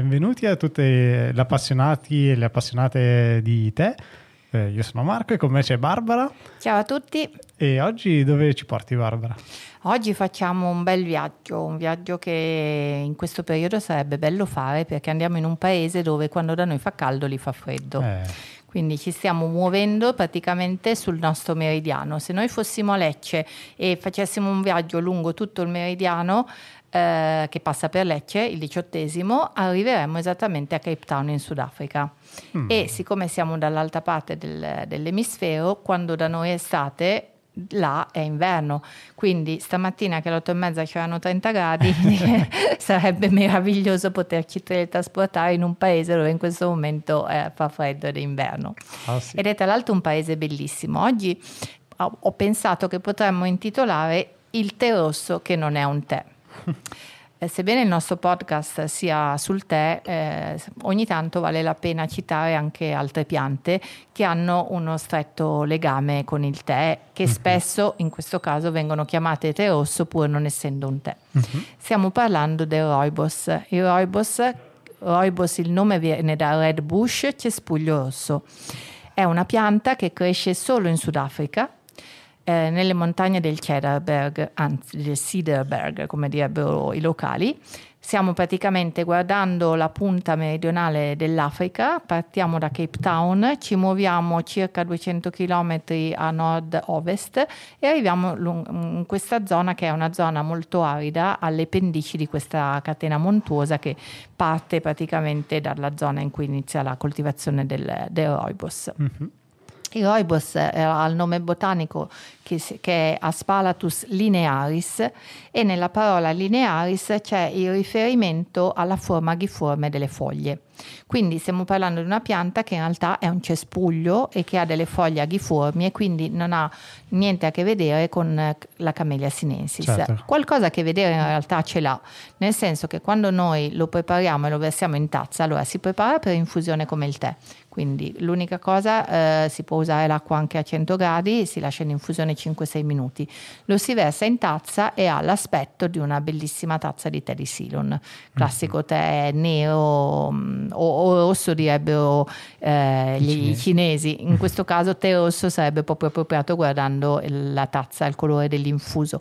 benvenuti a tutti gli appassionati e le appassionate di tè. Eh, io sono Marco e con me c'è Barbara. Ciao a tutti. E oggi dove ci porti Barbara? Oggi facciamo un bel viaggio, un viaggio che in questo periodo sarebbe bello fare perché andiamo in un paese dove quando da noi fa caldo lì fa freddo. Eh. Quindi ci stiamo muovendo praticamente sul nostro meridiano. Se noi fossimo a Lecce e facessimo un viaggio lungo tutto il meridiano, eh, che passa per Lecce, il diciottesimo, arriveremo esattamente a Cape Town in Sudafrica. Mm. E siccome siamo dall'alta parte del, dell'emisfero, quando da noi è estate, là è inverno, quindi stamattina che alle 8 e mezza c'erano 30 gradi, sarebbe meraviglioso poterci teletrasportare in un paese dove in questo momento eh, fa freddo ed è inverno. Oh, sì. Ed è tra l'altro un paese bellissimo. Oggi ho, ho pensato che potremmo intitolare Il tè rosso che non è un tè. Eh, sebbene il nostro podcast sia sul tè, eh, ogni tanto vale la pena citare anche altre piante che hanno uno stretto legame con il tè, che uh-huh. spesso in questo caso vengono chiamate tè rosso pur non essendo un tè. Uh-huh. Stiamo parlando del rooibos. Il rooibos, rooibos il nome viene da red bush, cespuglio rosso. È una pianta che cresce solo in Sudafrica eh, nelle montagne del Cedarberg, anzi del Cedarberg, come direbbero i locali. Stiamo praticamente guardando la punta meridionale dell'Africa, partiamo da Cape Town, ci muoviamo circa 200 km a nord-ovest e arriviamo in questa zona che è una zona molto arida alle pendici di questa catena montuosa che parte praticamente dalla zona in cui inizia la coltivazione del, del rooibos. Mm-hmm. Il rooibos ha il nome botanico che, che, è Aspalatus linearis e nella parola linearis c'è il riferimento alla forma aghiforme delle foglie. Quindi stiamo parlando di una pianta che in realtà è un cespuglio e che ha delle foglie aghiformi e quindi non ha niente a che vedere con la Camellia sinensis. Certo. Qualcosa a che vedere in realtà ce l'ha, nel senso che quando noi lo prepariamo e lo versiamo in tazza, allora si prepara per infusione come il tè. Quindi l'unica cosa, eh, si può usare l'acqua anche a 100 gradi, si lascia in infusione 5-6 minuti. Lo si versa in tazza e ha l'aspetto di una bellissima tazza di tè di Ceylon, classico mm-hmm. tè nero mm, o, o rosso direbbero eh, gli cinesi. cinesi. In questo caso tè rosso sarebbe proprio appropriato guardando la tazza, il colore dell'infuso.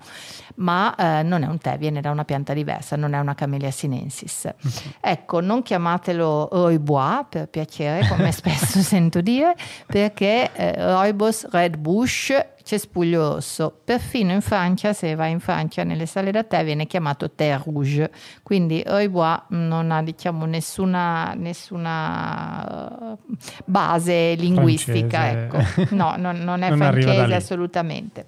Ma eh, non è un tè, viene da una pianta diversa, non è una Camellia sinensis. Mm-hmm. Ecco, non chiamatelo Roibois per piacere, come spesso sento dire, perché eh, Roibos Red Bush cespuglio rosso. Perfino in Francia, se vai in Francia nelle sale da tè, viene chiamato thé rouge. Quindi Roibois non ha diciamo nessuna, nessuna uh, base linguistica. Ecco. No, non, non è non francese assolutamente.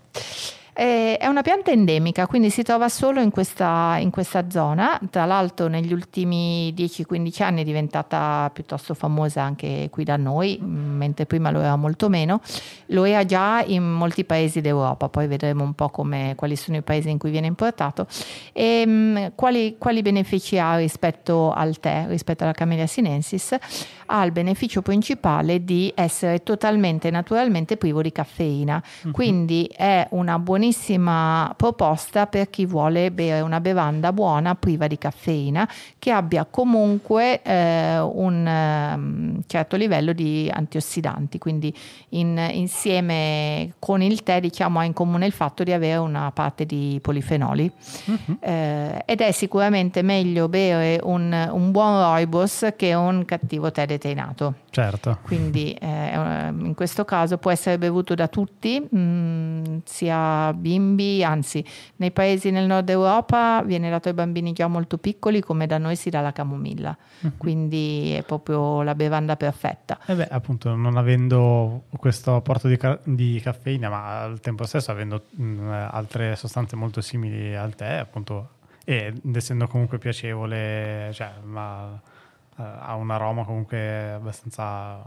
Eh, è una pianta endemica, quindi si trova solo in questa, in questa zona. Tra l'altro negli ultimi 10-15 anni è diventata piuttosto famosa anche qui da noi, mentre prima lo era molto meno. Lo era già in molti paesi d'Europa, poi vedremo un po' come, quali sono i paesi in cui viene importato. E, mh, quali, quali benefici ha rispetto al tè, rispetto alla Camellia sinensis? Ha il beneficio principale di essere totalmente naturalmente privo di caffeina, uh-huh. quindi è una buona buonissima proposta per chi vuole bere una bevanda buona priva di caffeina che abbia comunque eh, un um, certo livello di antiossidanti, quindi in, insieme con il tè diciamo ha in comune il fatto di avere una parte di polifenoli uh-huh. eh, ed è sicuramente meglio bere un, un buon rooibos che un cattivo tè deteinato. Certo. Quindi eh, in questo caso può essere bevuto da tutti, mh, mm, sia bimbi, anzi nei paesi nel nord Europa viene dato ai bambini già molto piccoli come da noi si dà la camomilla, uh-huh. quindi è proprio la bevanda perfetta. E beh, appunto non avendo questo apporto di, ca- di caffeina ma al tempo stesso avendo mh, mm, altre sostanze molto simili al tè, appunto, ed essendo comunque piacevole, cioè, ma, ha un aroma comunque abbastanza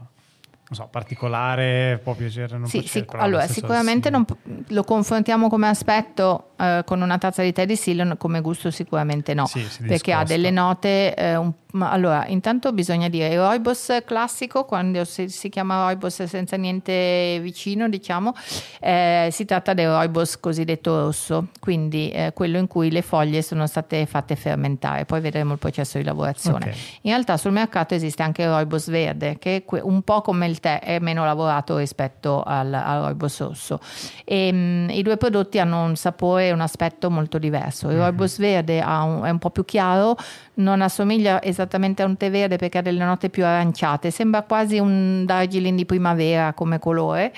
so, particolare, può piacere, non sì, piacere, sì, allora, sicuramente non, lo confrontiamo come aspetto eh, con una tazza di tè di Ceylon, come gusto sicuramente no, sì, perché discosta. ha delle note eh, un ma allora, intanto bisogna dire il Roibos classico, quando si, si chiama Roibos senza niente vicino, diciamo, eh, si tratta del Roibos cosiddetto rosso, quindi eh, quello in cui le foglie sono state fatte fermentare, poi vedremo il processo di lavorazione. Okay. In realtà sul mercato esiste anche il Roibos verde, che è un po' come il tè, è meno lavorato rispetto al, al Roibos rosso. E, mh, mm, I due prodotti hanno un sapore e un aspetto molto diverso. Il mm-hmm. Roibos verde un, è un po' più chiaro, non assomiglia esattamente a un tè verde perché ha delle note più aranciate, sembra quasi un Darjeeling di primavera come colore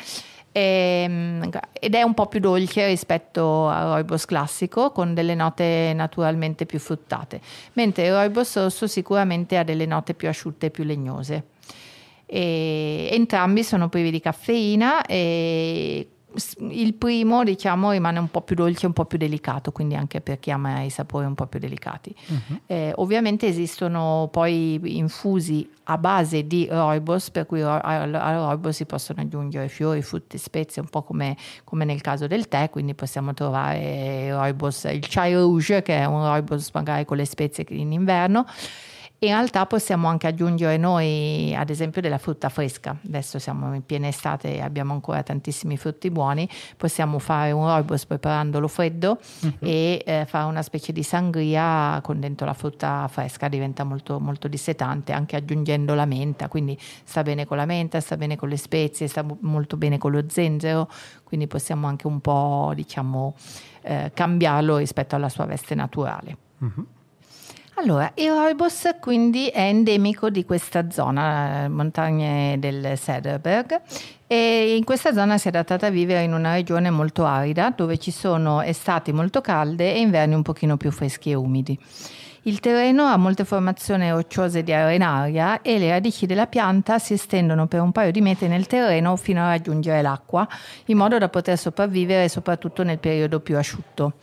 ehm, ed è un po' più dolce rispetto al Roibos classico con delle note naturalmente più fruttate, mentre il Roibos rosso sicuramente ha delle note più asciutte e più legnose. E entrambi sono privi di caffeina e il primo diciamo rimane un po' più dolce, un po' più delicato, quindi anche per chi ama i sapori un po' più delicati. Uh-huh. Eh, ovviamente esistono poi infusi a base di rooibos, per cui al, rooibos si possono aggiungere fiori, frutti, spezie, un po' come, come nel caso del tè, quindi possiamo trovare rooibos, il chai rouge che è un rooibos magari con le spezie in inverno in realtà possiamo anche aggiungere noi, ad esempio, della frutta fresca. Adesso siamo in piena estate e abbiamo ancora tantissimi frutti buoni. Possiamo fare un rooibos preparandolo freddo uh-huh. e eh, fare una specie di sangria con dentro la frutta fresca. Diventa molto, molto dissetante, anche aggiungendo la menta. Quindi sta bene con la menta, sta bene con le spezie, sta molto bene con lo zenzero. Quindi possiamo anche un po', diciamo, eh, cambiarlo rispetto alla sua veste naturale. Uh-huh. Allora, il rooibos quindi è endemico di questa zona, montagne del Cederberg, e in questa zona si è adattata a vivere in una regione molto arida, dove ci sono estati molto calde e inverni un pochino più freschi e umidi. Il terreno ha molte formazioni rocciose di arenaria e le radici della pianta si estendono per un paio di metri nel terreno fino a raggiungere l'acqua, in modo da poter sopravvivere soprattutto nel periodo più asciutto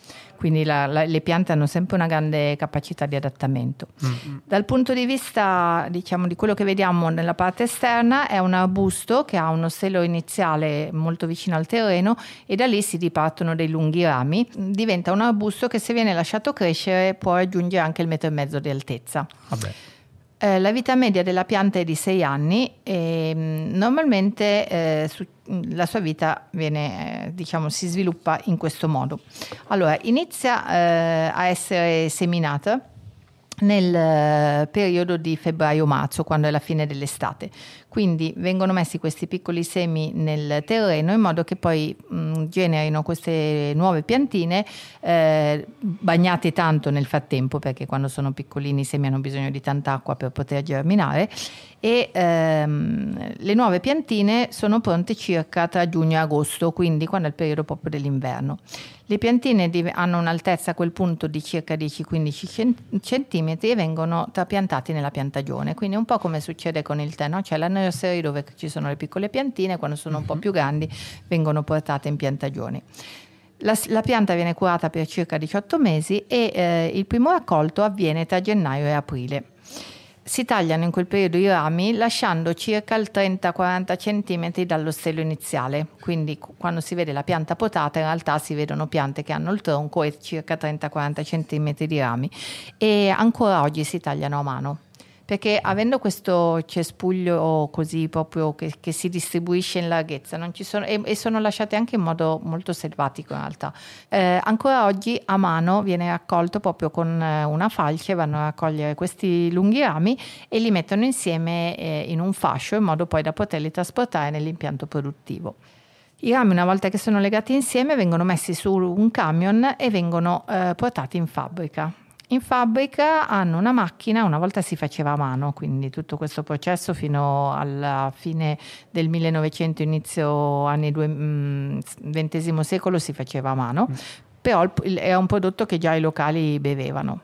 quindi la, la, le piante hanno sempre una grande capacità di adattamento. Mm-hmm. Dal punto di vista diciamo, di quello che vediamo nella parte esterna è un arbusto che ha uno stelo iniziale molto vicino al terreno e da lì si dipartono dei lunghi rami, diventa un arbusto che se viene lasciato crescere può raggiungere anche il metro e mezzo di altezza. Vabbè. Eh, la vita media della pianta è di 6 anni e mm, normalmente eh, su, la sua vita viene, eh, diciamo, si sviluppa in questo modo. Allora, inizia eh, a essere seminata nel eh, periodo di febbraio-marzo, quando è la fine dell'estate. Quindi vengono messi questi piccoli semi nel terreno in modo che poi mh, generino queste nuove piantine eh, bagnate tanto nel frattempo, perché quando sono piccolini i semi hanno bisogno di tanta acqua per poter germinare e ehm, le nuove piantine sono pronte circa tra giugno e agosto, quindi quando è il periodo proprio dell'inverno. Le piantine hanno un'altezza a quel punto di circa 10-15 cm e vengono trapiantate nella piantagione, quindi un po' come succede con il tè, no? c'è la nursery dove ci sono le piccole piantine, quando sono un po' mhm. più grandi vengono portate in piantagioni. La, la, pianta viene curata per circa 18 mesi e eh, il primo raccolto avviene tra gennaio e aprile si tagliano in quel periodo i rami lasciando circa il 30-40 cm dallo stelo iniziale, quindi quando si vede la pianta potata in realtà si vedono piante che hanno il tronco e circa 30-40 cm di rami e ancora oggi si tagliano a mano perché avendo questo cespuglio così proprio che, che si distribuisce in larghezza sono, e, e, sono lasciate anche in modo molto selvatico in realtà, eh, ancora oggi a mano viene raccolto proprio con eh, una falce, vanno a raccogliere questi lunghi rami e li mettono insieme eh, in un fascio in modo poi da poterli trasportare nell'impianto produttivo. I rami una volta che sono legati insieme vengono messi su un camion e vengono eh, portati in fabbrica. In fabbrica hanno una macchina, una volta si faceva a mano, quindi tutto questo processo fino alla fine del 1900, inizio anni XX secolo si faceva a mano, mm. però era un prodotto che già i locali bevevano.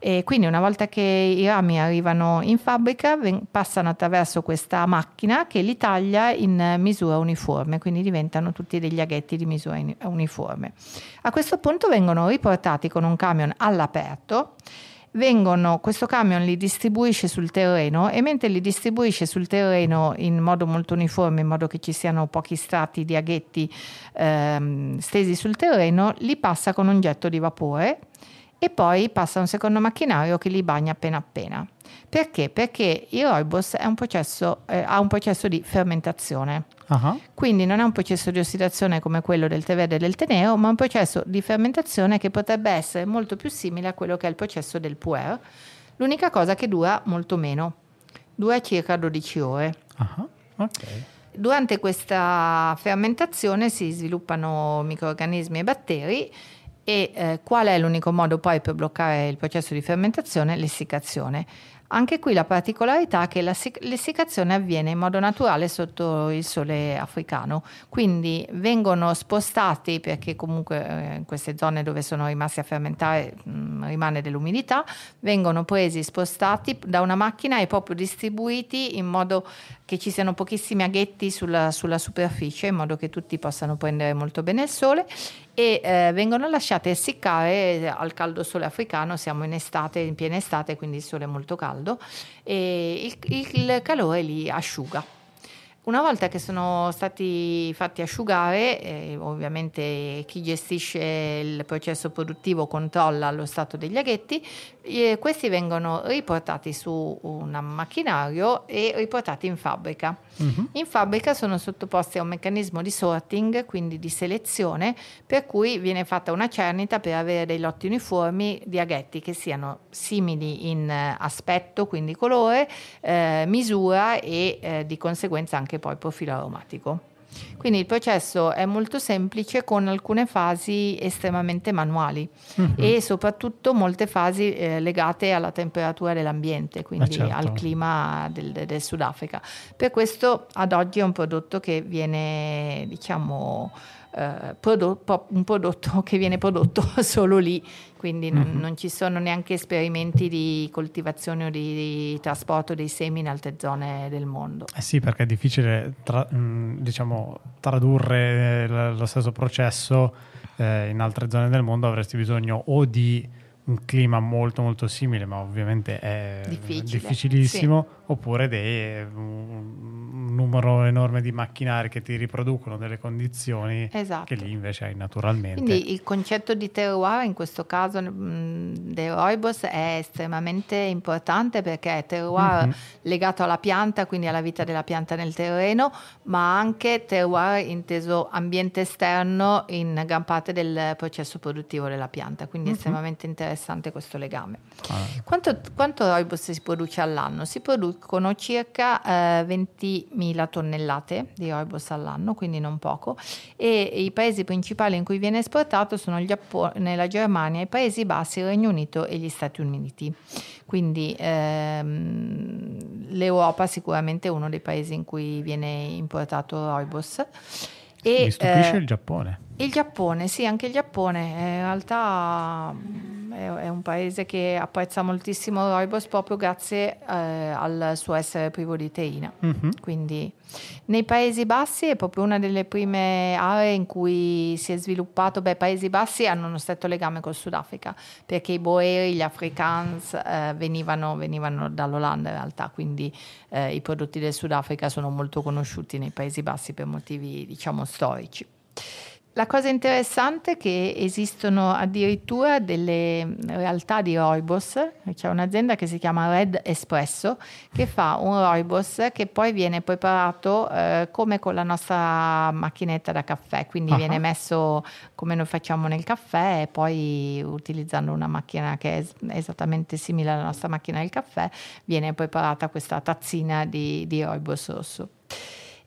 E quindi una volta che i rami arrivano in fabbrica passano attraverso questa macchina che li taglia in misura uniforme, quindi diventano tutti degli aghetti di misura uniforme. A questo punto vengono riportati con un camion all'aperto vengono, questo camion li distribuisce sul terreno e mentre li distribuisce sul terreno in modo molto uniforme, in modo che ci siano pochi strati di aghetti ehm, stesi sul terreno, li passa con un getto di vapore e poi passa un secondo macchinario che li bagna appena appena. Perché? Perché il rooibos un processo, eh, ha un processo di fermentazione. Uh-huh. Quindi non è un processo di ossidazione come quello del tè verde e del tè nero, ma un processo di fermentazione che potrebbe essere molto più simile a quello che è il processo del puer. L'unica cosa che dura molto meno, dura circa 12 ore. Uh-huh. Okay. Durante questa fermentazione si sviluppano microorganismi e batteri e eh, qual è l'unico modo poi per bloccare il processo di fermentazione? L'essiccazione. Anche qui la particolarità è che l'essiccazione avviene in modo naturale sotto il sole africano, quindi vengono spostati perché comunque eh, in queste zone dove sono rimasti a fermentare mm, rimane dell'umidità, vengono presi, spostati da una macchina e proprio distribuiti in modo che ci siano pochissimi aghetti sulla, sulla superficie in modo che tutti possano prendere molto bene il sole e eh, vengono lasciate essiccare al caldo sole africano, siamo in estate, in piena estate, quindi il sole è molto caldo e il, il calore li asciuga. Una volta che sono stati fatti asciugare, eh, ovviamente chi gestisce il processo produttivo controlla lo stato degli aghetti, eh, questi vengono riportati su un macchinario e riportati in fabbrica. Uh-huh. In fabbrica sono sottoposti a un meccanismo di sorting, quindi di selezione, per cui viene fatta una cernita per avere dei lotti uniformi di aghetti che siano simili in aspetto, quindi colore, eh, misura e eh, di conseguenza anche poi profilo aromatico. Quindi il processo è molto semplice con alcune fasi estremamente manuali uh-huh. e soprattutto molte fasi eh, legate alla temperatura dell'ambiente, quindi certo. al clima del, del, Sudafrica. Per questo ad oggi è un prodotto che viene, diciamo, eh, prodotto, un prodotto che viene prodotto solo lì quindi non, mm-hmm. non, ci sono neanche esperimenti di coltivazione o di, di, trasporto dei semi in altre zone del mondo. Eh sì, perché è difficile tra, mh, diciamo, tradurre l- lo stesso processo eh, in altre zone del mondo, avresti bisogno o di un clima molto molto simile, ma ovviamente è Difficile. difficilissimo, sì. oppure dei, un numero enorme di macchinari che ti riproducono delle condizioni esatto. che lì invece hai naturalmente. Quindi il concetto di terroir in questo caso mh, dei rooibos è estremamente importante perché è terroir mm-hmm. legato alla pianta, quindi alla vita della pianta nel terreno, ma anche terroir inteso ambiente esterno in gran parte del processo produttivo della pianta, quindi mm-hmm. estremamente interessante interessante questo legame. Ah. Quanto, quanto rooibos si produce all'anno? Si producono circa eh, 20.000 tonnellate di rooibos all'anno, quindi non poco, e i paesi principali in cui viene esportato sono Giappone, la Germania, i Paesi Bassi, il Regno Unito e gli Stati Uniti. Quindi ehm, l'Europa sicuramente è uno dei paesi in cui viene importato rooibos. E, Mi stupisce eh, il Giappone. Il Giappone, sì, anche il Giappone. Eh, in realtà è, un paese che apprezza moltissimo il rooibos proprio grazie eh, al suo essere privo di teina. Mm-hmm. Quindi nei Paesi Bassi è proprio una delle prime aree in cui si è sviluppato, beh, i Paesi Bassi hanno uno stretto legame col Sudafrica, perché i boeri, gli afrikaans eh, venivano, venivano, dall'Olanda in realtà, quindi eh, i prodotti del Sudafrica sono molto conosciuti nei Paesi Bassi per motivi, diciamo, storici. La cosa interessante è che esistono addirittura delle realtà di rooibos, c'è un'azienda che si chiama Red Espresso che fa un rooibos che poi viene preparato eh, come con la nostra macchinetta da caffè, quindi uh-huh. viene messo come noi facciamo nel caffè e poi utilizzando una macchina che è esattamente simile alla nostra macchina del caffè viene preparata questa tazzina di, di rooibos rosso.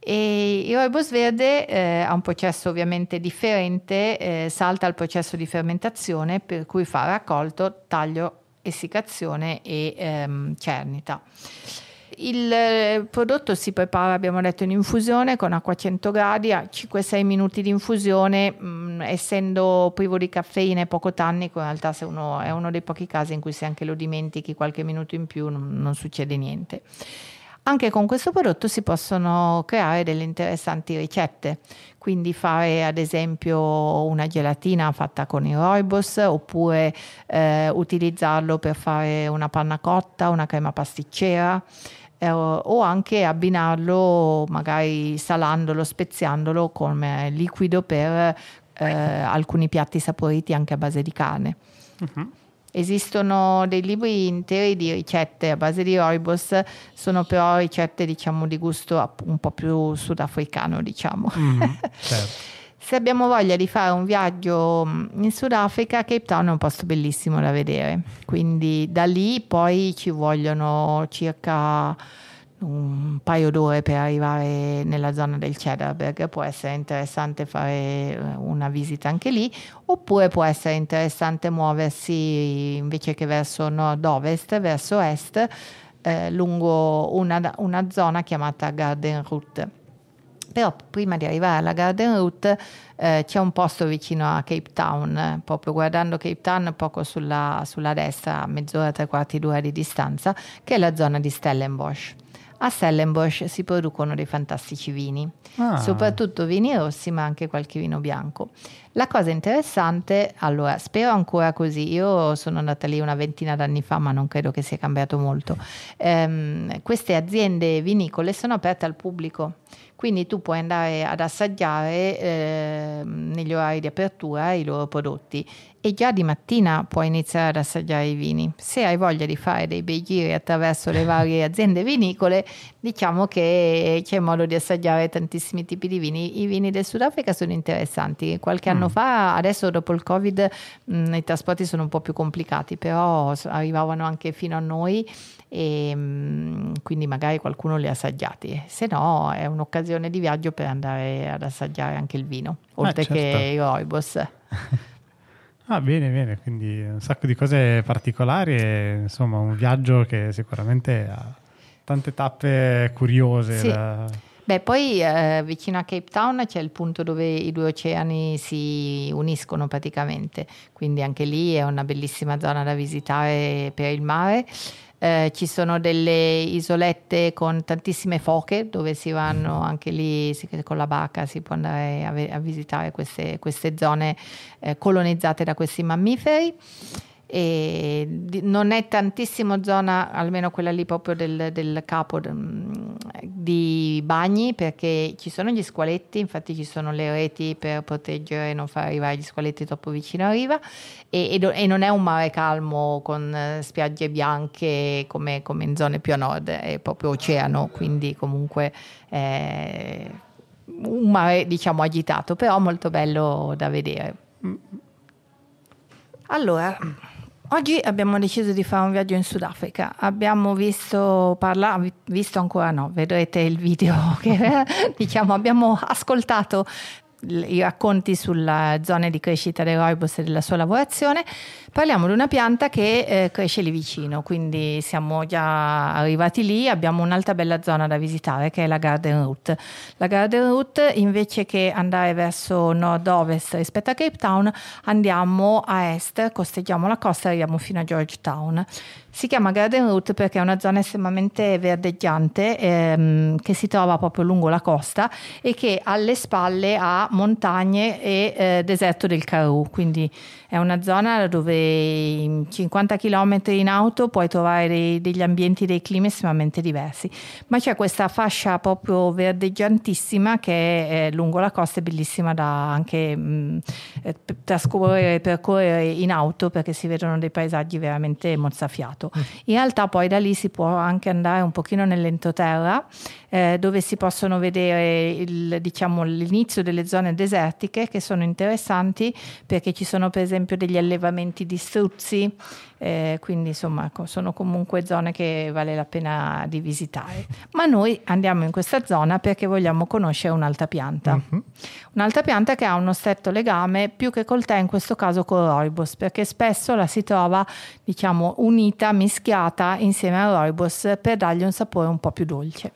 E il rooibos verde eh, ha un processo ovviamente differente, eh, salta il processo di fermentazione per cui fa raccolto, taglio, essiccazione e ehm, cernita. Il eh, prodotto si prepara, abbiamo detto, in infusione con acqua a 100 gradi, a 5-6 minuti di infusione, mh, mm, essendo privo di caffeina e poco tannico, in realtà uno, è uno dei pochi casi in cui se anche lo dimentichi qualche minuto in più non, non succede niente. Anche con questo prodotto si possono creare delle interessanti ricette, quindi fare ad esempio una gelatina fatta con il rooibos oppure eh, utilizzarlo per fare una panna cotta, una crema pasticcera eh, o anche abbinarlo magari salandolo, speziandolo come liquido per eh, alcuni piatti saporiti anche a base di carne. Uh-huh. Esistono dei libri interi di ricette a base di rooibos, sono però ricette diciamo di gusto un po' più sudafricano, diciamo. Mm, certo. Se abbiamo voglia di fare un viaggio mm, in Sudafrica, Cape Town è un posto bellissimo da vedere. Quindi da lì poi ci vogliono circa un paio d'ore per arrivare nella zona del Cederberg, può essere interessante fare eh, una visita anche lì, oppure può essere interessante muoversi invece che verso nord-ovest, verso est, eh, lungo una, una, zona chiamata Garden Route. Però prima di arrivare alla Garden Route eh, c'è un posto vicino a Cape Town, proprio guardando Cape Town poco sulla, sulla destra, a mezz'ora, tre quarti d'ora di distanza, che è la zona di Stellenbosch a Stellenbosch si producono dei fantastici vini, ah. soprattutto vini rossi ma anche qualche vino bianco. La cosa interessante, allora spero ancora così, io sono andata lì una ventina d'anni fa ma non credo che sia cambiato molto, ehm, queste aziende vinicole sono aperte al pubblico, quindi tu puoi andare ad assaggiare eh, negli orari di apertura i loro prodotti e già di mattina puoi iniziare ad assaggiare i vini. Se hai voglia di fare dei bei giri attraverso le varie aziende vinicole, diciamo che c'è modo di assaggiare tantissimi tipi di vini. I vini del Sudafrica sono interessanti. Qualche mm. anno fa, adesso dopo il Covid, mh, mm, i trasporti sono un po' più complicati, però arrivavano anche fino a noi e mh, mm, quindi magari qualcuno li ha assaggiati. Se no, è un'occasione di viaggio per andare ad assaggiare anche il vino, oltre eh, certo. che i rooibos. Ah, bene, bene, quindi un sacco di cose particolari e insomma un viaggio che sicuramente ha tante tappe curiose. Sì. Da... Beh, poi eh, vicino a Cape Town c'è il punto dove i due oceani si uniscono praticamente, quindi anche lì è una bellissima zona da visitare per il mare. Eh, ci sono delle isolette con tantissime foche dove si vanno anche lì con la barca si può andare a, a visitare queste, queste zone eh, colonizzate da questi mammiferi e non è tantissimo zona, almeno quella lì proprio del, del capo mm, di bagni perché ci sono gli squaletti, infatti ci sono le reti per proteggere e non far arrivare gli squaletti troppo vicino a riva e, e, e non è un mare calmo con eh, spiagge bianche come, come, in zone più a nord, è proprio oceano, quindi comunque è un mare diciamo agitato, però molto bello da vedere. Allora, Oggi abbiamo deciso di fare un viaggio in Sudafrica. Abbiamo visto parlare, visto ancora no, vedrete il video che diciamo abbiamo ascoltato i racconti sulle zone di crescita del rooibos e della sua lavorazione, parliamo di una pianta che eh, cresce lì vicino, quindi siamo già arrivati lì, abbiamo un'altra bella zona da visitare che è la Garden Route. La Garden Route invece che andare verso nord-ovest rispetto a Cape Town andiamo a est, costeggiamo la costa e arriviamo fino a Georgetown. Si chiama Garden Route perché è una zona estremamente verdeggiante ehm, che si trova proprio lungo la costa e che alle spalle ha montagne e eh, deserto del Karoo, quindi è una zona dove in 50 km in auto puoi trovare dei, degli ambienti, dei climi estremamente diversi, ma c'è questa fascia proprio verdeggiantissima che è lungo la costa, è bellissima da anche mh, eh, trascorrere, percorrere in auto perché si vedono dei paesaggi veramente mozzafiato. Mm. In realtà poi da lì si può anche andare un pochino nell'entroterra eh, dove si possono vedere il, diciamo, l'inizio delle zone desertiche che sono interessanti perché ci sono per esempio degli allevamenti di struzzi, eh, quindi insomma sono comunque zone che vale la pena di visitare. Ma noi andiamo in questa zona perché vogliamo conoscere un'altra pianta. Uh-huh. Un'altra pianta che ha uno stretto legame più che col tè, in questo caso con rooibos, perché spesso la si trova diciamo unita, mischiata insieme al rooibos per dargli un sapore un po' più dolce.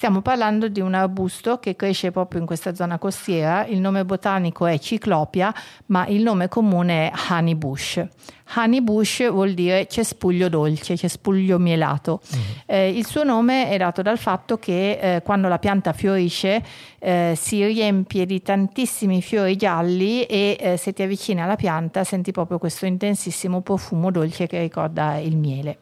Stiamo parlando di un arbusto che cresce proprio in questa zona costiera, il nome botanico è Ciclopia, ma il nome comune è Honey Bush. Honey Bush vuol vuol dire cespuglio dolce, cespuglio mielato. Mm-hmm. Eh, il suo nome è dato dal fatto che eh, quando la pianta fiorisce eh, si riempie di tantissimi fiori gialli e eh, se ti avvicini alla pianta senti proprio questo intensissimo profumo dolce che ricorda il miele.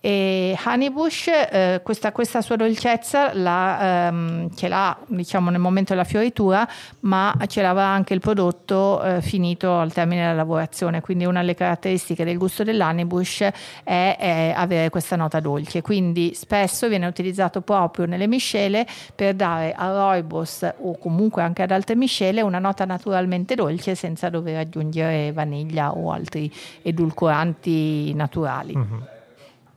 E Honeybush, eh, questa, questa, sua dolcezza la, ehm, ce l'ha diciamo, nel momento della fioritura, ma ce l'aveva anche il prodotto eh, finito al termine della lavorazione. Quindi una delle caratteristiche del gusto dell'Honeybush è, è avere questa nota dolce. Quindi spesso viene utilizzato proprio nelle miscele per dare a rooibos o comunque anche ad altre miscele una nota naturalmente dolce senza dover aggiungere vaniglia o altri edulcoranti naturali. Mm-hmm.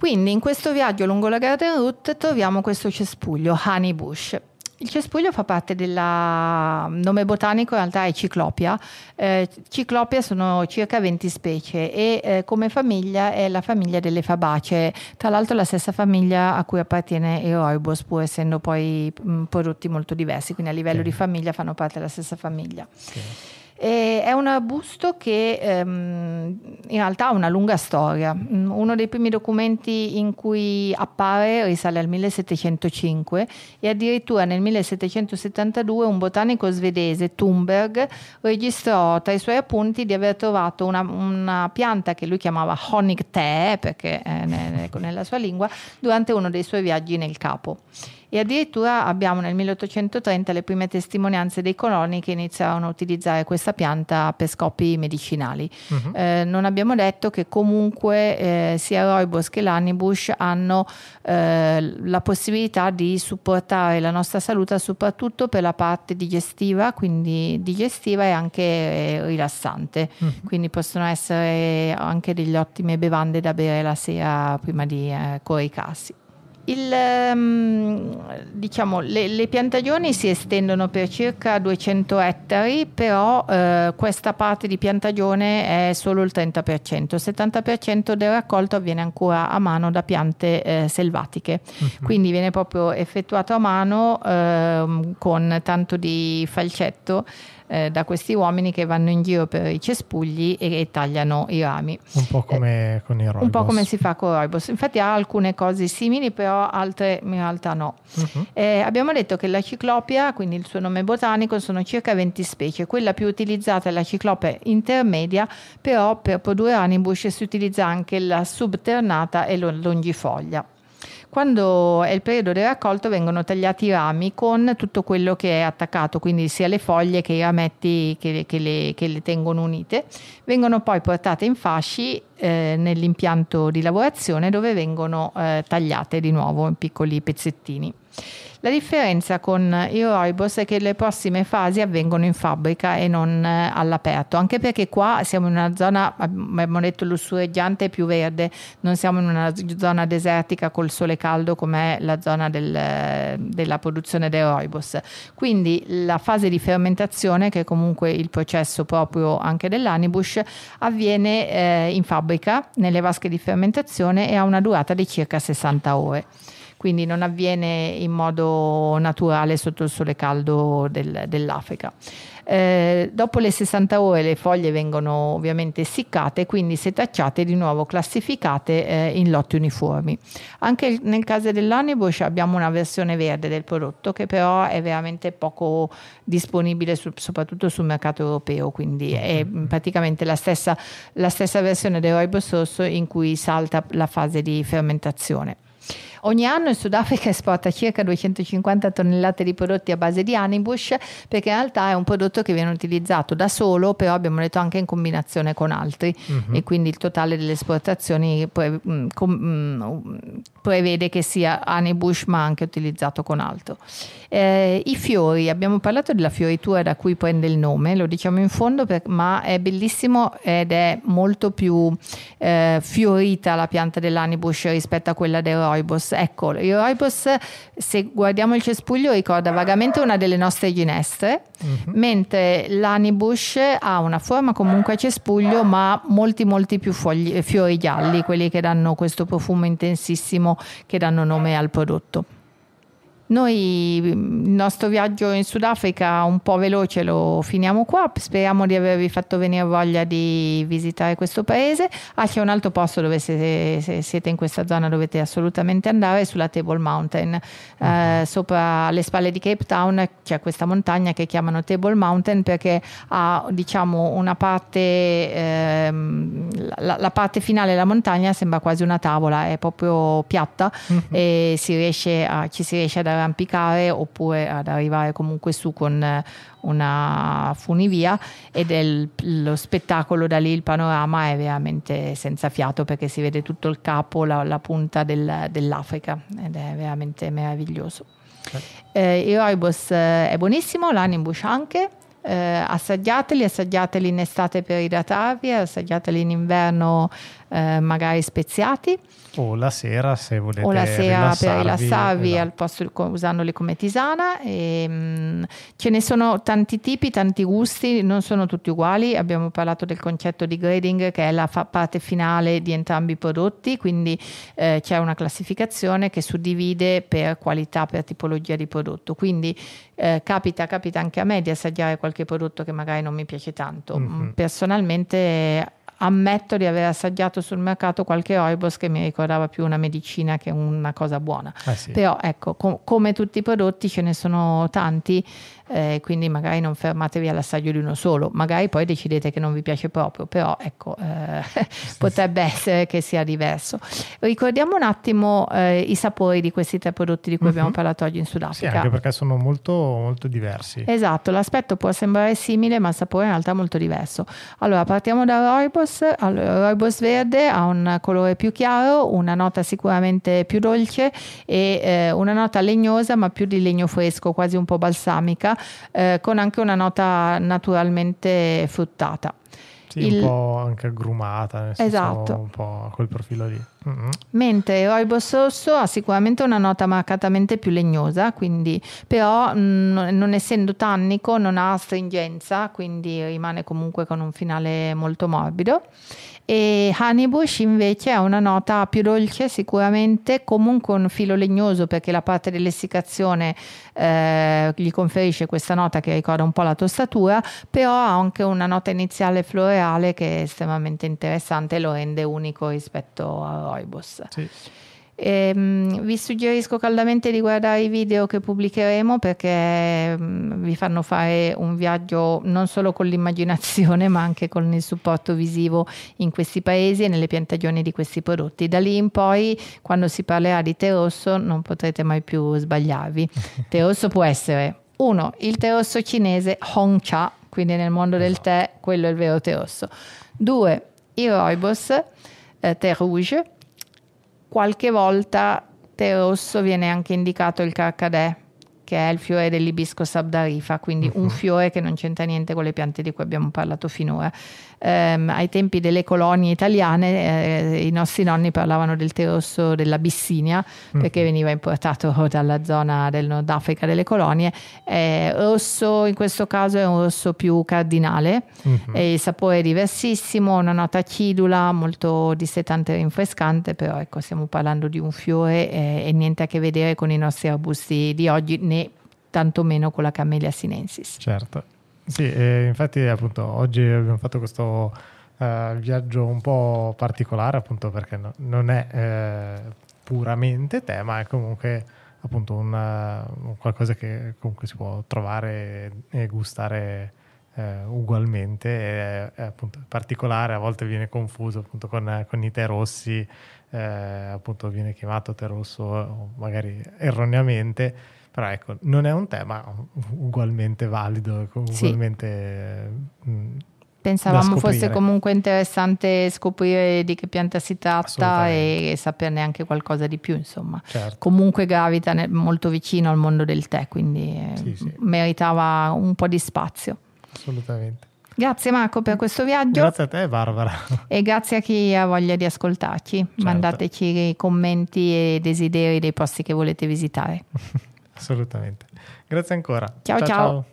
Quindi in questo viaggio lungo la Garden Route troviamo questo cespuglio, Honey Bush. Il cespuglio fa parte del nome botanico, in realtà è Ciclopia. Eh, Ciclopia sono circa 20 specie e eh, come famiglia è la famiglia delle fabacee, tra l'altro la stessa famiglia a cui appartiene il rooibos, pur essendo poi mh, prodotti molto diversi, quindi a livello okay. di famiglia fanno parte della stessa famiglia. Okay. E è un arbusto che ehm, in realtà ha una lunga storia. Mm, uno dei primi documenti in cui appare risale al 1705 e addirittura nel 1772 un botanico svedese, Thunberg, registrò tra i suoi appunti di aver trovato una, una pianta che lui chiamava Honigtee, perché eh, nella sua lingua, durante uno dei suoi viaggi nel Capo e addirittura abbiamo nel 1830 le prime testimonianze dei coloni che iniziarono a utilizzare questa pianta per scopi medicinali. Uh-huh. Eh, non abbiamo detto che comunque eh, sia Roibos che l'Anibush hanno eh, la possibilità di supportare la nostra salute soprattutto per la parte digestiva, quindi digestiva e anche eh, rilassante. Uh-huh. Quindi possono essere anche delle ottime bevande da bere la sera prima di eh, coricarsi. Il, um, diciamo, le, le, piantagioni si estendono per circa 200 ettari, però eh, questa parte di piantagione è solo il 30%, il 70% del raccolto avviene ancora a mano da piante eh, selvatiche, uh-huh. quindi viene proprio effettuato a mano eh, con tanto di falcetto eh, da questi uomini che vanno in giro per i cespugli e, e tagliano i rami. Un po' come eh, con i rooibos. Un po' come si fa con i rooibos. Infatti ha alcune cose simili, però altre in realtà no. Uh-huh. Eh, abbiamo detto che la ciclopia, quindi il suo nome botanico, sono circa 20 specie. Quella più utilizzata è la ciclopia intermedia, però per produrre anibush si utilizza anche la subternata e la longifoglia. Quando è il periodo del raccolto vengono tagliati i rami con tutto quello che è attaccato, quindi sia le foglie che i rametti che, che, le, che le, tengono unite, vengono poi portate in fasci eh, nell'impianto di lavorazione dove vengono eh, tagliate di nuovo in piccoli pezzettini. La differenza con i Roibos è che le prossime fasi avvengono in fabbrica e non eh, all'aperto, anche perché qua siamo in una zona, abbiamo detto, lussureggiante e più verde, non siamo in una zona desertica col sole caldo come è la zona del, della produzione dei Roibos. Quindi la fase di fermentazione, che è comunque il processo proprio anche dell'anibush, avviene eh, in fabbrica, nelle vasche di fermentazione e ha una durata di circa 60 ore quindi non avviene in modo naturale sotto il sole caldo del, dell'Africa. Eh, dopo le 60 ore le foglie vengono ovviamente essiccate, quindi setacciate e di nuovo classificate eh, in lotti uniformi. Anche nel caso dell'Honeybush abbiamo una versione verde del prodotto che però è veramente poco disponibile su, soprattutto sul mercato europeo, quindi è praticamente la stessa, la stessa versione del rooibos rosso in cui salta la fase di fermentazione. Ogni anno il Sudafrica esporta circa 250 tonnellate di prodotti a base di honeybush perché in realtà è un prodotto che viene utilizzato da solo, però abbiamo detto anche in combinazione con altri uh-huh. e quindi il totale delle esportazioni pre- mm, com- mm, prevede che sia honeybush ma anche utilizzato con altro. Eh, I fiori, abbiamo parlato della fioritura da cui prende il nome, lo diciamo in fondo, per, ma è bellissimo ed è molto più eh, fiorita la pianta dell'anibush rispetto a quella del Ecco, rooibos, se guardiamo il cespuglio, ricorda vagamente una delle nostre ginestre, uh-huh. mentre l'anibush ha una forma comunque a cespuglio, ma molti, molti più fogli, fiori gialli, quelli che danno questo profumo intensissimo che danno nome al prodotto. Noi il nostro viaggio in Sudafrica un po' veloce lo finiamo qua, speriamo di avervi fatto venire voglia di visitare questo paese. Ah, c'è un altro posto dove se, se siete in questa zona dovete assolutamente andare, sulla Table Mountain, eh, sopra le spalle di Cape Town c'è questa montagna che chiamano Table Mountain perché ha diciamo una parte, ehm, la, la, parte finale della montagna sembra quasi una tavola, è proprio piatta uh-huh. e si riesce a, ci si riesce ad arrampicare oppure ad arrivare comunque su con eh, una funivia ed è lo spettacolo da lì, il panorama è veramente senza fiato perché si vede tutto il capo, la, la punta del, dell'Africa ed è veramente meraviglioso. Eh, il Roibos eh, è buonissimo, l'Animbush anche. Eh, assaggiateli, assaggiateli in estate per idratarvi, assaggiateli in inverno eh, magari speziati. O la sera se volete O la sera per rilassarvi esatto. al posto, usandoli come tisana. E, mh, mm, ce ne sono tanti tipi, tanti gusti, non sono tutti uguali. Abbiamo parlato del concetto di grading che è la fa- parte finale di entrambi i prodotti, quindi eh, c'è una classificazione che suddivide per qualità, per tipologia di prodotto. Quindi eh, capita, capita anche a me di assaggiare qualche prodotto che magari non mi piace tanto. Mm-hmm. Personalmente ammetto di aver assaggiato sul mercato qualche Oibos che mi ricordava più una medicina che una cosa buona. Eh sì. Però ecco, com- come tutti i prodotti ce ne sono tanti eh, quindi magari non fermatevi all'assaggio di uno solo, magari poi decidete che non vi piace proprio, però ecco, eh, potrebbe essere che sia diverso. Ricordiamo un attimo eh, i sapori di questi tre prodotti di cui uh-huh. abbiamo parlato oggi in Sudafrica. Sì, anche perché sono molto, molto diversi. Esatto, l'aspetto può sembrare simile, ma il sapore in realtà è molto diverso. Allora, partiamo da Roibos. Allora, Roibos verde ha un colore più chiaro, una nota sicuramente più dolce e eh, una nota legnosa, ma più di legno fresco, quasi un po' balsamica eh, con anche una nota naturalmente fruttata. Sì, il... un po' anche agrumata, nel esatto. senso un po' quel profilo lì. Mm-hmm. Mentre Roibos rosso ha sicuramente una nota marcatamente più legnosa, quindi, però mh, mm, non essendo tannico non ha astringenza, quindi rimane comunque con un finale molto morbido e Honeybush invece ha una nota più dolce sicuramente, comunque un filo legnoso perché la parte dell'essiccazione eh, gli conferisce questa nota che ricorda un po' la tostatura, però ha anche una nota iniziale floreale che è estremamente interessante e lo rende unico rispetto a Roibos. Sì. E, um, vi suggerisco caldamente di guardare i video che pubblicheremo perché um, vi fanno fare un viaggio non solo con l'immaginazione ma anche con il supporto visivo in questi paesi e nelle piantagioni di questi prodotti. Da lì in poi quando si parlerà di tè rosso non potrete mai più sbagliarvi. tè rosso può essere uno, il tè rosso cinese Hongcha, quindi nel mondo del esatto. tè quello è il vero tè rosso. Due, il Roibos, eh, tè rouge qualche volta tè rosso viene anche indicato il carcadè, che è il fiore dell'ibisco sabdarifa, quindi un mhm. fiore che non c'entra niente con le piante di cui abbiamo parlato finora ehm, ai tempi delle colonie italiane eh, i nostri nonni parlavano del tè rosso dell'Abissinia perché mm. veniva importato dalla zona del Nord Africa delle colonie. Eh, rosso in questo caso è un rosso più cardinale, mm-hmm. il sapore è diversissimo, una nota acidula, molto dissetante e rinfrescante, però ecco stiamo parlando di un fiore eh, e niente a che vedere con i nostri arbusti di oggi né tantomeno con la Camellia sinensis. Certo. Sì, infatti appunto oggi abbiamo fatto questo uh, viaggio un po' particolare appunto perché no, non è eh, puramente te, ma è comunque appunto una, qualcosa che comunque si può trovare e gustare eh, ugualmente. È, è, appunto particolare, a volte viene confuso appunto con, con i tè rossi, eh, appunto viene chiamato tè rosso magari erroneamente però ecco, non è un tema ugualmente valido, ugualmente... Sì. Mh, Pensavamo fosse comunque interessante scoprire di che pianta si tratta e saperne anche qualcosa di più, insomma. Certo. Comunque gravita nel, molto vicino al mondo del tè, quindi eh, sì, sì. meritava un po' di spazio. Assolutamente. Grazie Marco per questo viaggio. Grazie a te Barbara. E grazie a chi ha voglia di ascoltarci. Certo. Mandateci commenti e desideri dei posti che volete visitare. Assolutamente. Grazie ancora. ciao. ciao. ciao.